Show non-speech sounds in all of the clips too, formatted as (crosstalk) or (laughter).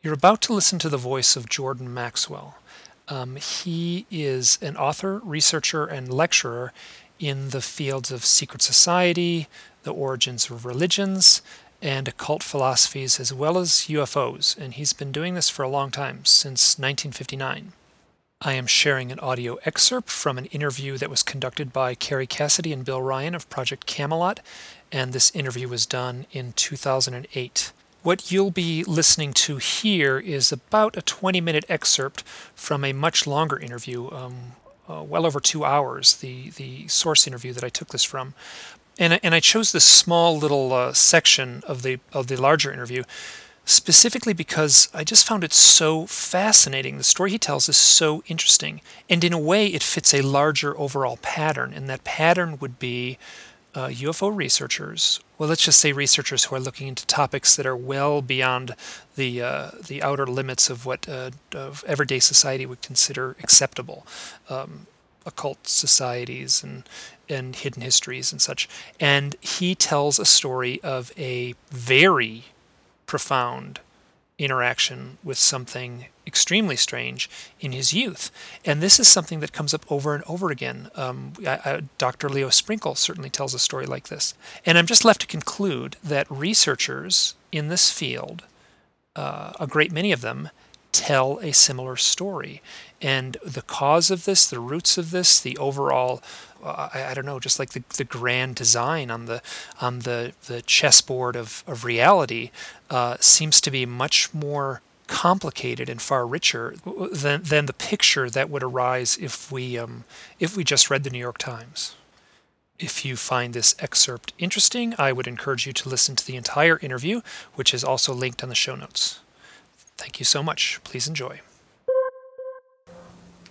You're about to listen to the voice of Jordan Maxwell. Um, he is an author, researcher, and lecturer in the fields of secret society, the origins of religions, and occult philosophies, as well as UFOs, and he's been doing this for a long time, since 1959. I am sharing an audio excerpt from an interview that was conducted by Kerry Cassidy and Bill Ryan of Project Camelot, and this interview was done in 2008. What you'll be listening to here is about a 20 minute excerpt from a much longer interview, um, uh, well over two hours, the, the source interview that I took this from. And, and I chose this small little uh, section of the, of the larger interview specifically because I just found it so fascinating. The story he tells is so interesting, and in a way, it fits a larger overall pattern, and that pattern would be uh, UFO researchers. Well, let's just say researchers who are looking into topics that are well beyond the uh, the outer limits of what uh, of everyday society would consider acceptable, um, occult societies and and hidden histories and such. And he tells a story of a very profound interaction with something extremely strange in his youth. And this is something that comes up over and over again. Um, I, I, Dr. Leo Sprinkle certainly tells a story like this. And I'm just left to conclude that researchers in this field, uh, a great many of them, tell a similar story. And the cause of this, the roots of this, the overall uh, I, I, don't know, just like the, the grand design on the on the, the chessboard of, of reality uh, seems to be much more complicated and far richer than, than the picture that would arise if we um, if we just read the New York Times. If you find this excerpt interesting, I would encourage you to listen to the entire interview, which is also linked on the show notes. Thank you so much. Please enjoy.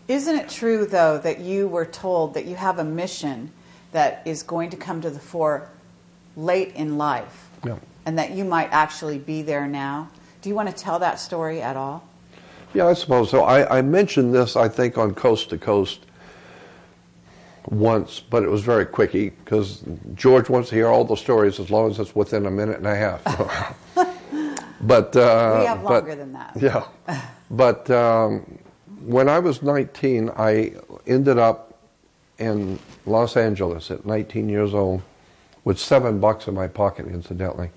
Isn't it true, though, that you were told that you have a mission that is going to come to the fore late in life? Yeah. And that you might actually be there now? Do you want to tell that story at all? Yeah, I suppose so. I, I mentioned this, I think, on Coast to Coast once, but it was very quickie because George wants to hear all the stories as long as it's within a minute and a half. (laughs) (laughs) but uh, we have longer but, than that. (laughs) Yeah, but um, when I was 19, I ended up in Los Angeles at 19 years old with seven bucks in my pocket, incidentally.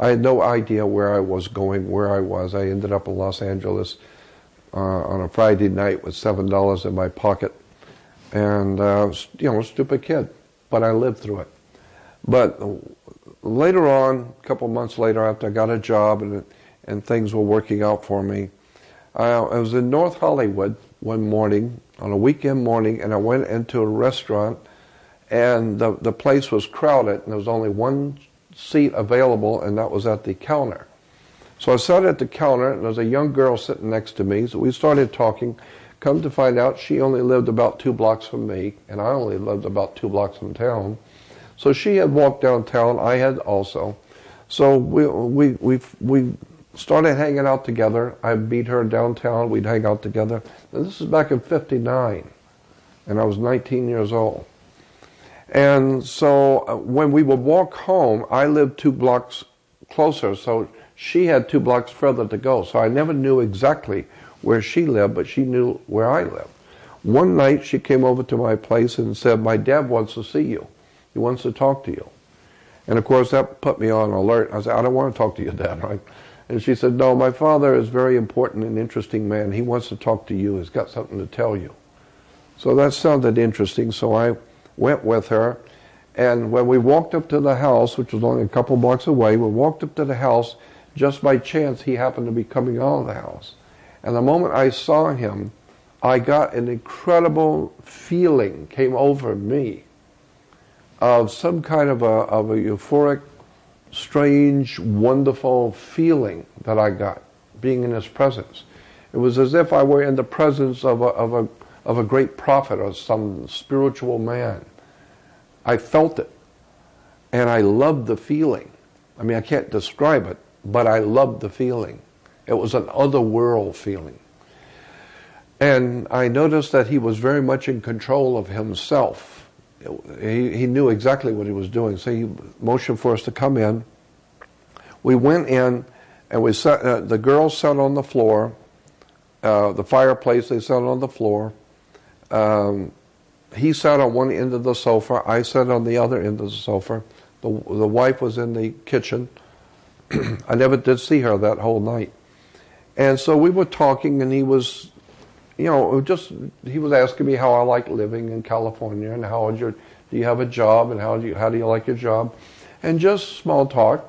I had no idea where I was going, where I was. I ended up in Los Angeles uh, on a Friday night with seven dollars in my pocket, and uh, you know, stupid kid, but I lived through it. But later on, a couple months later, after I got a job and and things were working out for me, uh, I was in North Hollywood one morning, on a weekend morning, and I went into a restaurant, and the, the place was crowded, and there was only one seat available, and that was at the counter. So I sat at the counter, and there was a young girl sitting next to me, so we started talking. Come to find out, she only lived about two blocks from me, and I only lived about two blocks from town. So she had walked downtown, I had also. So we, we, we, we started hanging out together. I'd meet her downtown. We'd hang out together. And this is back in 59, and I was 19 years old. And so uh, when we would walk home, I lived two blocks closer, so she had two blocks further to go. So I never knew exactly where she lived, but she knew where I lived. One night she came over to my place and said, My dad wants to see you. He wants to talk to you. And of course, that put me on alert. I said, I don't want to talk to your (laughs) dad. Right? And she said, No, my father is a very important and interesting man. He wants to talk to you. He's got something to tell you. So that sounded interesting. So I went with her. And when we walked up to the house, which was only a couple blocks away, we walked up to the house. Just by chance, he happened to be coming out of the house. And the moment I saw him, I got an incredible feeling came over me of some kind of a, of a euphoric strange, wonderful feeling that I got being in his presence. It was as if I were in the presence of a, of a, of a great prophet or some spiritual man. I felt it. And I loved the feeling. I mean, I can't describe it, but I loved the feeling. It was an otherworld feeling. And I noticed that he was very much in control of himself he, he knew exactly what he was doing. So he motioned for us to come in. We went in, and we sat. Uh, the girls sat on the floor. Uh, the fireplace they sat on the floor. Um, he sat on one end of the sofa. I sat on the other end of the sofa. The the wife was in the kitchen. (clears throat) I never did see her that whole night. And so we were talking, and he was, you know, just he was asking me how I like living in California and how your, do you have a job and how do you how do you like your job, and just small talk.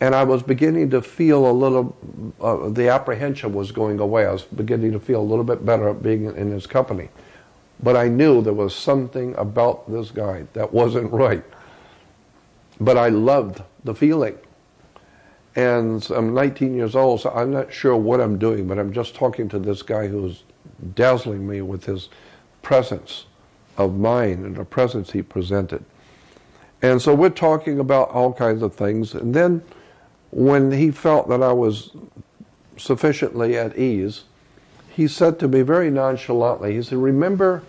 And I was beginning to feel a little, uh, the apprehension was going away. I was beginning to feel a little bit better being in his company. But I knew there was something about this guy that wasn't (laughs) right. But I loved the feeling and I'm 19 years old, so I'm not sure what I'm doing, but I'm just talking to this guy who's dazzling me with his presence of mind and the presence he presented. And so we're talking about all kinds of things. And then when he felt that I was sufficiently at ease, he said to me very nonchalantly, he said, Remember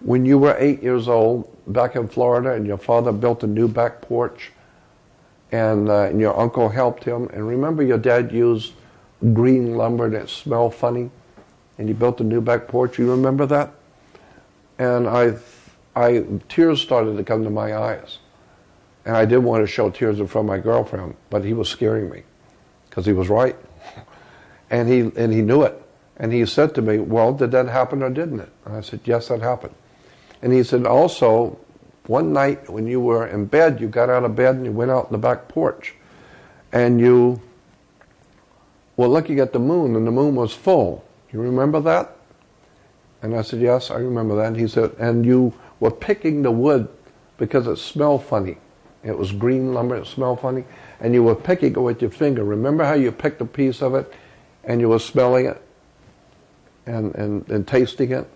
when you were eight years old back in Florida and your father built a new back porch? And, uh, and your uncle helped him. And remember, your dad used green lumber that smelled funny, and he built a new back porch. You remember that? And I, I tears started to come to my eyes, and I didn't want to show tears in front of my girlfriend, but he was scaring me, because he was right, (laughs) and he and he knew it. And he said to me, "Well, did that happen or didn't it?" And I said, "Yes, that happened." And he said, "Also, one night when you were in bed, you got out of bed and you went out in the back porch. And you were looking at the moon, and the moon was full. You remember that? And I said, Yes, I remember that. And he said, And you were picking the wood because it smelled funny. It was green lumber, it smelled funny. And you were picking it with your finger. Remember how you picked a piece of it and you were smelling it and, and, and tasting it?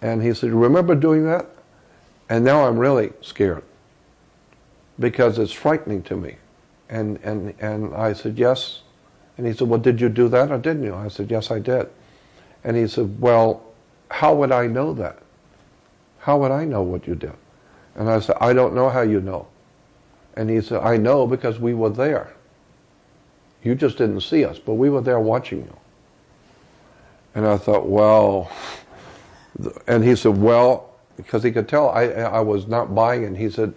And he said, Remember doing that? And now I'm really scared because it's frightening to me. And, and, and I said, Yes. And he said, Well, did you do that or didn't you? I said, Yes, I did. And he said, Well, how would I know that? How would I know what you did? And I said, I don't know how you know. And he said, I know because we were there. You just didn't see us, but we were there watching you. And I thought, well, (laughs) and he said, well, because he could tell I, I was not buying And He said,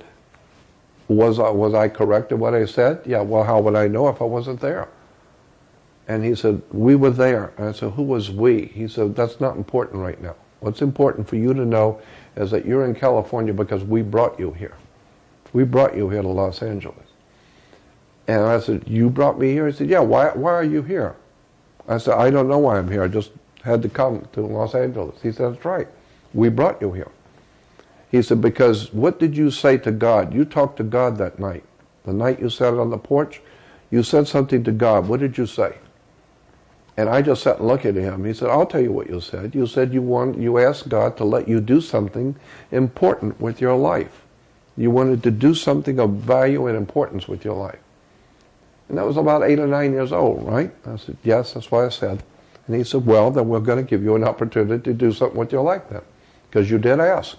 was I, was I correct in what I said? Yeah, well, how would I know if I wasn't there? And he said, we were there. And I said, who was we? He said, that's not important right now. What's important for you to know is that you're in California because we brought you here. We brought you here to Los Angeles. And I said, you brought me here? He said, yeah, why, why are you here? I said, I don't know why I'm here. I just had to come to Los Angeles. He said, that's right. We brought you here. He said, Because what did you say to God? You talked to God that night. The night you sat on the porch, you said something to God. What did you say? And I just sat and looked at him. He said, I'll tell you what you said. You said you want you asked God to let you do something important with your life. You wanted to do something of value and importance with your life. And that was about eight or nine years old, right? I said, Yes, that's what I said. And he said, Well, then we're going to give you an opportunity to do something with your life then. Because you did ask.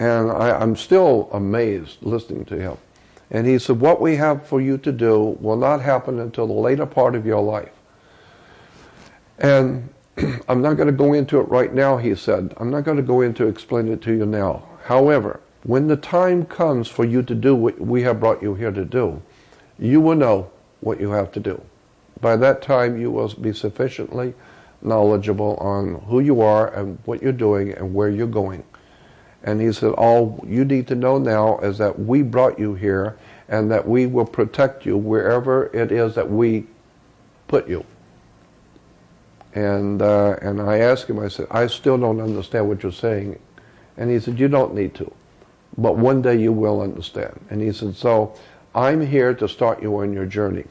And I, am still amazed listening to him. And he said, What we have for you to do will not happen until the later part of your life. And (clears throat) I'm not going to go into it right now, he said. I'm not going to go into explain it to you now. However, when the time comes for you to do what we have brought you here to do, you will know what you have to do. By that time, you will be sufficiently knowledgeable on who you are and what you're doing and where you're going. And he said, All you need to know now is that we brought you here and that we will protect you wherever it is that we put you. And, uh, and I asked him, I said, I still don't understand what you're saying. And he said, You don't need to. But one day you will understand. And he said, So I'm here to start you on your journey.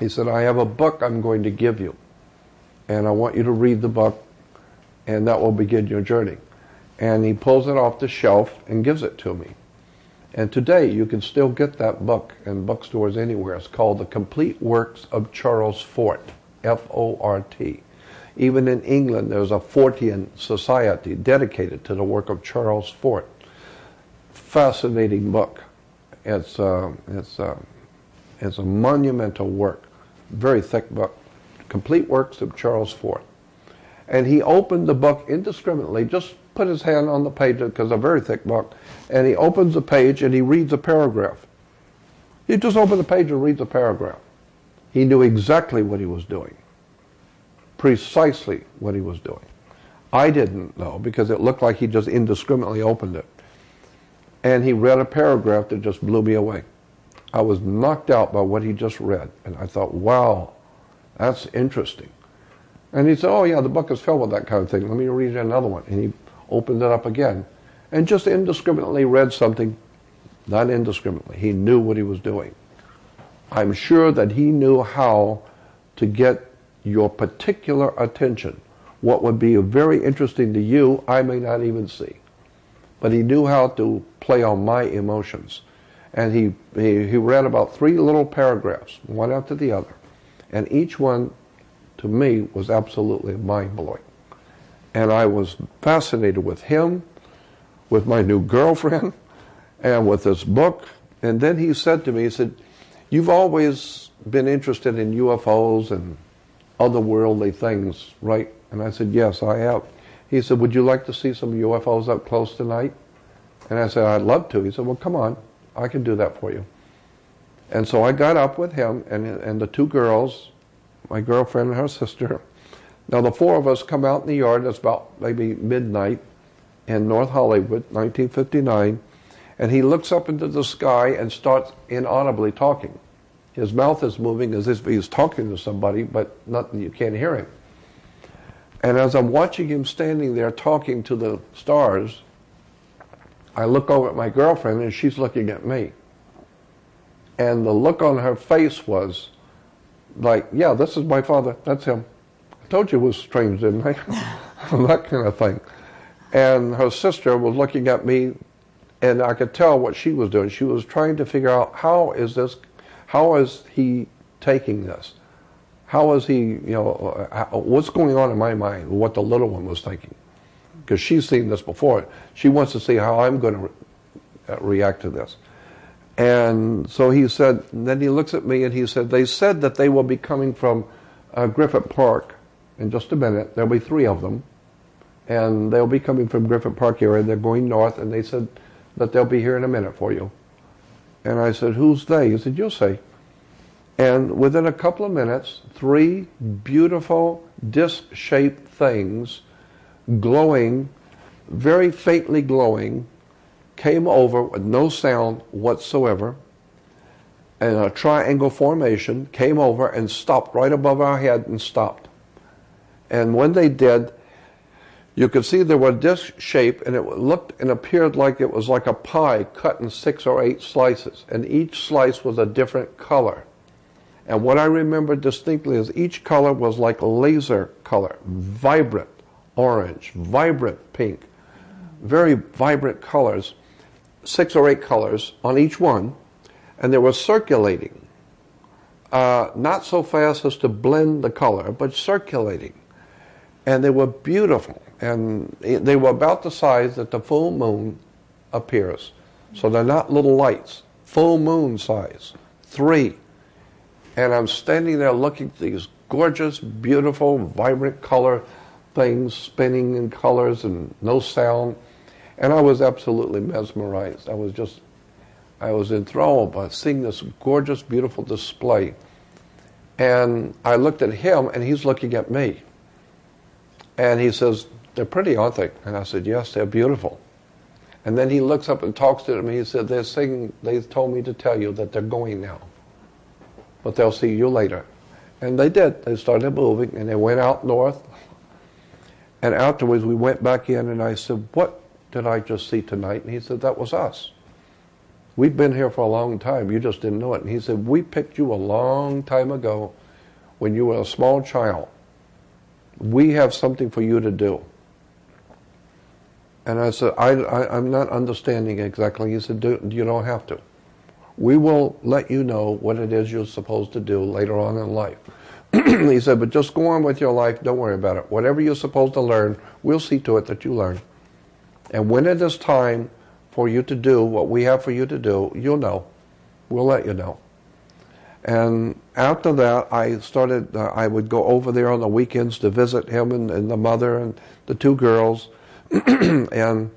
He said, I have a book I'm going to give you. And I want you to read the book, and that will begin your journey and he pulls it off the shelf and gives it to me. And today you can still get that book in bookstores anywhere. It's called The Complete Works of Charles Fort, F O R T. Even in England, there's a Fortean Society dedicated to the work of Charles Fort. Fascinating book. It's, uh, it's uh, It's a monumental work, very thick book, complete works of Charles Fort. And he opened the book indiscriminately, just put his hand on the page because a very thick book, and he opens the page and he reads a paragraph. He just opens the page and reads a paragraph. He knew exactly what he was doing, precisely what he was doing. I didn't know because it looked like he just indiscriminately opened it. And he read a paragraph that just blew me away. I was knocked out by what he just read. And I thought, wow, that's interesting. And he said, oh, yeah, the book is filled with that kind of thing. Let me read you another one. And he opened it up again and just indiscriminately read something, not indiscriminately. He knew what he was doing. I'm sure that he knew how to get your particular attention. What would be very interesting to you, I may not even see. But he knew how to play on my emotions. And he, he, he read about three little paragraphs, one after the other. And each one, to me, was absolutely mind blowing. And I was fascinated with him, with my new girlfriend, (laughs) and with this book. And then he said to me, he said, You've always been interested in UFOs and otherworldly things, right? And I said, Yes, I have. He said, Would you like to see some UFOs up close tonight? And I said, I'd love to. He said, Well, come on, I can do that for you. And so I got up with him and, and the two girls, my girlfriend and her sister. Now, the four of us come out in the yard, it's about maybe midnight in North Hollywood, 1959, and he looks up into the sky and starts inaudibly talking. His mouth is moving as if he's talking to somebody, but nothing, you can't hear him. And as I'm watching him standing there talking to the stars, I look over at my girlfriend and she's looking at me. And the look on her face was like, yeah, this is my father. That's him. Told you it was strange, didn't I? (laughs) that kind of thing. And her sister was looking at me, and I could tell what she was doing. She was trying to figure out how is this, how is he taking this? How is he, you know, what's going on in my mind, what the little one was thinking? Because she's seen this before. She wants to see how I'm going to re- uh, react to this. And so he said, then he looks at me and he said, they said that they will be coming from uh, Griffith Park in just a minute. There'll be three of them. And they'll be coming from Griffith Park area. They're going north. And they said that they'll be here in a minute for you. And I said, who's they? He said, you'll see. And within a couple of minutes, three beautiful disc shaped things, glowing, very faintly glowing, came over with no sound whatsoever, in a triangle formation, came over and stopped right above our head and stopped. And when they did, you could see there were disc shape and it looked and appeared like it was like a pie cut in six or eight slices, and each slice was a different color. And what I remember distinctly is each color was like laser color, vibrant orange, vibrant pink, very vibrant colors, six or eight colors on each one, and they were circulating. Uh, not so fast as to blend the color, but circulating. And they were beautiful. And they were about the size that the full moon appears. So they're not little lights, full moon size. Three and I'm standing there looking at these gorgeous, beautiful, vibrant color things spinning in colors and no sound. And I was absolutely mesmerized. I was just, I was enthralled by seeing this gorgeous, beautiful display. And I looked at him, and he's looking at me. And he says, They're pretty, aren't they? And I said, Yes, they're beautiful. And then he looks up and talks to me. He said, They're saying, they told me to tell you that they're going now but they'll see you later. And they did. They started moving and they went out north. And afterwards, we went back in and I said, What did I just see tonight? And he said, That was us. We've been here for a long time. You just didn't know it. And he said, We picked you a long time ago when you were a small child. We have something for you to do. And I said, I, I, am not understanding exactly. He said, do, You don't have to. We will let you know what it is you're supposed to do later on in life. (clears throat) he said, but just go on with your life. Don't worry about it. Whatever you're supposed to learn, we'll see to it that you learn. And when it is time for you to do what we have for you to do, you'll know. We'll let you know. And after that, I started, uh, I would go over there on the weekends to visit him and, and the mother and the two girls. (clears throat) and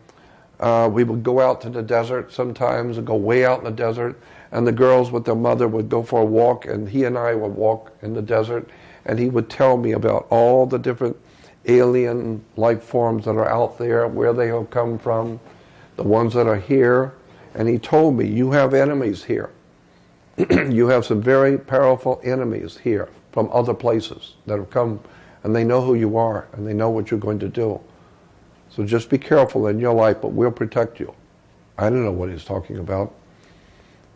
uh, we would go out to the desert sometimes and go way out in the desert. And the girls with their mother would go for a walk, and he and I would walk in the desert. And he would tell me about all the different alien life forms that are out there, where they have come from, the ones that are here. And he told me, You have enemies here. (clears throat) you have some very powerful enemies here from other places that have come and they know who you are and they know what you're going to do. So just be careful in your life, but we'll protect you. I don't know what he's talking about.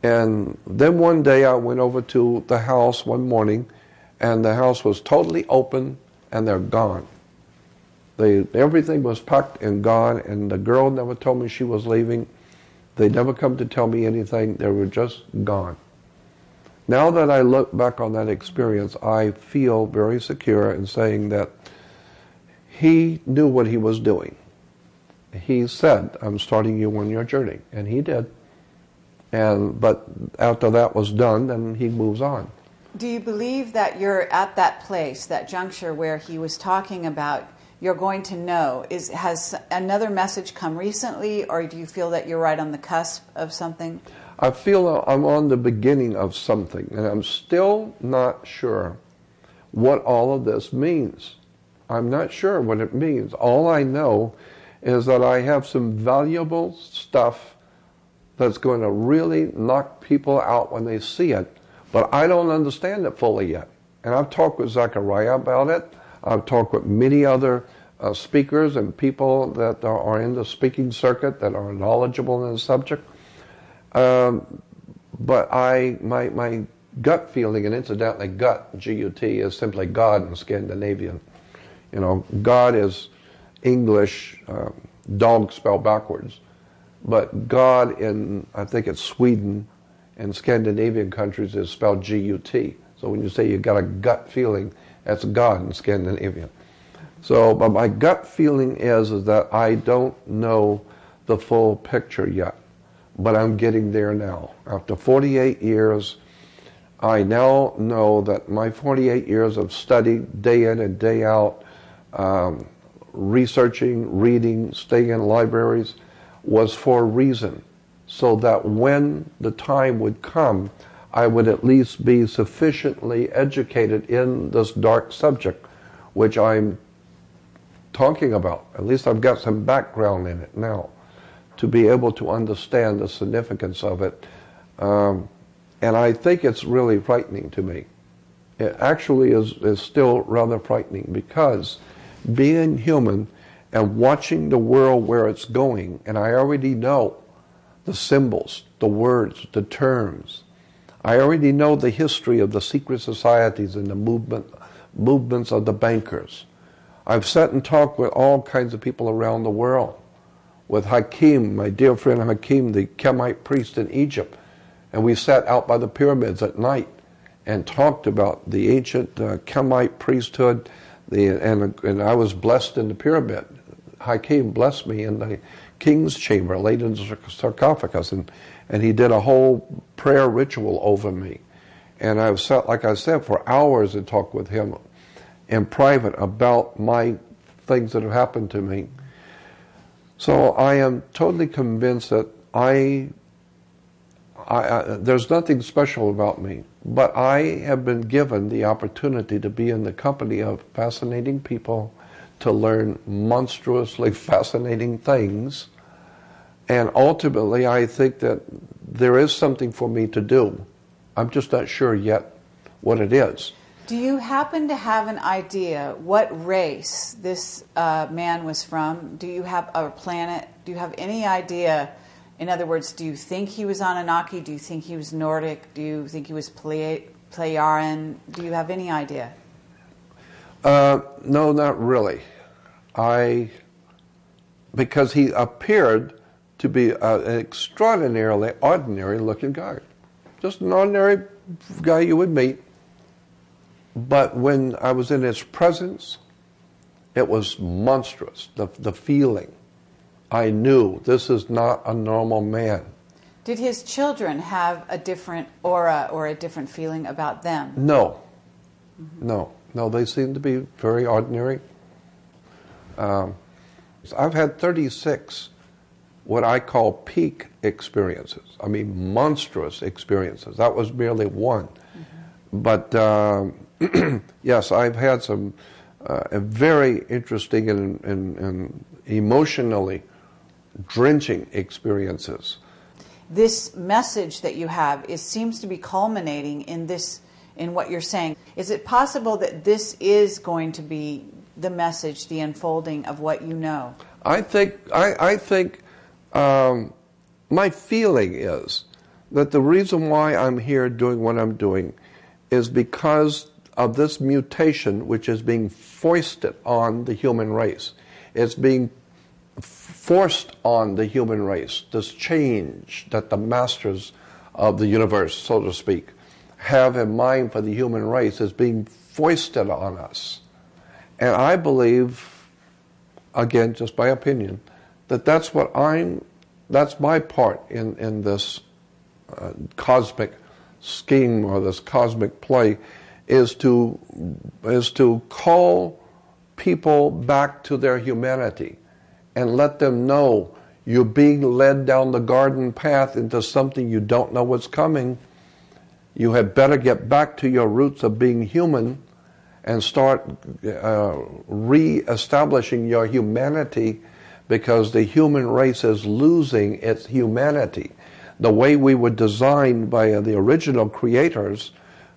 And then one day I went over to the house one morning and the house was totally open and they're gone. They, everything was packed and gone, and the girl never told me she was leaving. They never come to tell me anything. They were just gone. Now that I look back on that experience, I feel very secure in saying that he knew what he was doing. He said, I'm starting you on your journey. And he did. And, but after that was done, then he moves on. Do you believe that you're at that place, that juncture where he was talking about you're going to know? Is, has another message come recently, or do you feel that you're right on the cusp of something? I feel I'm on the beginning of something, and I'm still not sure what all of this means. I'm not sure what it means. All I know is that I have some valuable stuff that's going to really knock people out when they see it, but I don't understand it fully yet. And I've talked with Zechariah about it. I've talked with many other uh, speakers and people that are in the speaking circuit that are knowledgeable in the subject. Um, but I, my, my gut feeling, and incidentally, gut, G-U-T, is simply God in Scandinavian. You know, God is English, uh, dog spelled backwards. But God in, I think it's Sweden and Scandinavian countries is spelled G-U-T. So when you say you've got a gut feeling, that's God in Scandinavian. So, but my gut feeling is, is that I don't know the full picture yet but I'm getting there now. After 48 years, I now know that my 48 years of study, day in and day out, um, researching, reading, staying in libraries, was for a reason. So that when the time would come, I would at least be sufficiently educated in this dark subject, which I'm talking about. At least I've got some background in it now to be able to understand the significance of it. Um, and I think it's really frightening to me. It actually is, is still rather frightening because being human and watching the world where it's going, and I already know the symbols, the words, the terms. I already know the history of the secret societies and the movement, movements of the bankers. I've sat and talked with all kinds of people around the world with Hakim, my dear friend Hakim, the Kemite priest in Egypt. And we sat out by the pyramids at night and talked about the ancient uh, Kemite priesthood. The, and, and I was blessed in the pyramid. Hakim blessed me in the king's chamber, laid in the sarcophagus, and, and he did a whole prayer ritual over me. And I've sat, like I said, for hours and talked with him in private about my things that have happened to me so I am totally convinced that I, I, I, there's nothing special about me, but I have been given the opportunity to be in the company of fascinating people, to learn monstrously (laughs) fascinating things, and ultimately I think that there is something for me to do. I'm just not sure yet what it is. Do you happen to have an idea what race this uh, man was from? Do you have a planet? Do you have any idea? In other words, do you think he was Anunnaki? Do you think he was Nordic? Do you think he was Plejaren? Do you have any idea? Uh, no, not really. I because he appeared to be a, an extraordinarily ordinary looking guy, just an ordinary guy you would meet but when I was in his presence, it was monstrous, the, the feeling. I knew this is not a normal man. Did his children have a different aura or a different feeling about them? No. No. No, they seem to be very ordinary. Um, I've had 36 what I call peak experiences. I mean, monstrous experiences. That was merely one. Mm-hmm. But um, (clears throat) yes, I've had some uh, very interesting and, and, and emotionally drenching experiences. This message that you have is seems to be culminating in this in what you're saying. Is it possible that this is going to be the message, the unfolding of what you know? I think I, I think um, my feeling is that the reason why I'm here doing what I'm doing is because of this mutation which is being foisted on the human race. It's being forced on the human race, this change that the masters of the universe, so to speak, have in mind for the human race is being foisted on us. And I believe, again, just my opinion, that that's what I'm, that's my part in, in this uh, cosmic scheme or this cosmic play is to, is to call people back to their humanity and let them know you're being led down the garden path into something you don't know what's coming. You had better get back to your roots of being human and start uh, re establishing your humanity because the human race is losing its humanity. The way we were designed by the original creators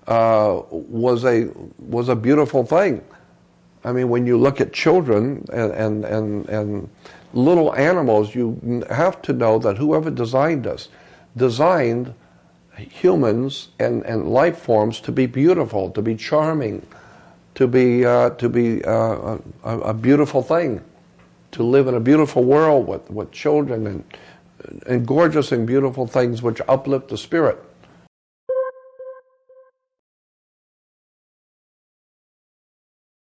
uh, was a was a beautiful thing. I mean, when you look at children and, and, and, and little animals, you have to know that whoever designed us designed humans and, and life forms to be beautiful, to be charming, to be, uh, to be uh, a, a, beautiful thing, to live in a beautiful world with, with children and, and gorgeous and beautiful things which uplift the spirit.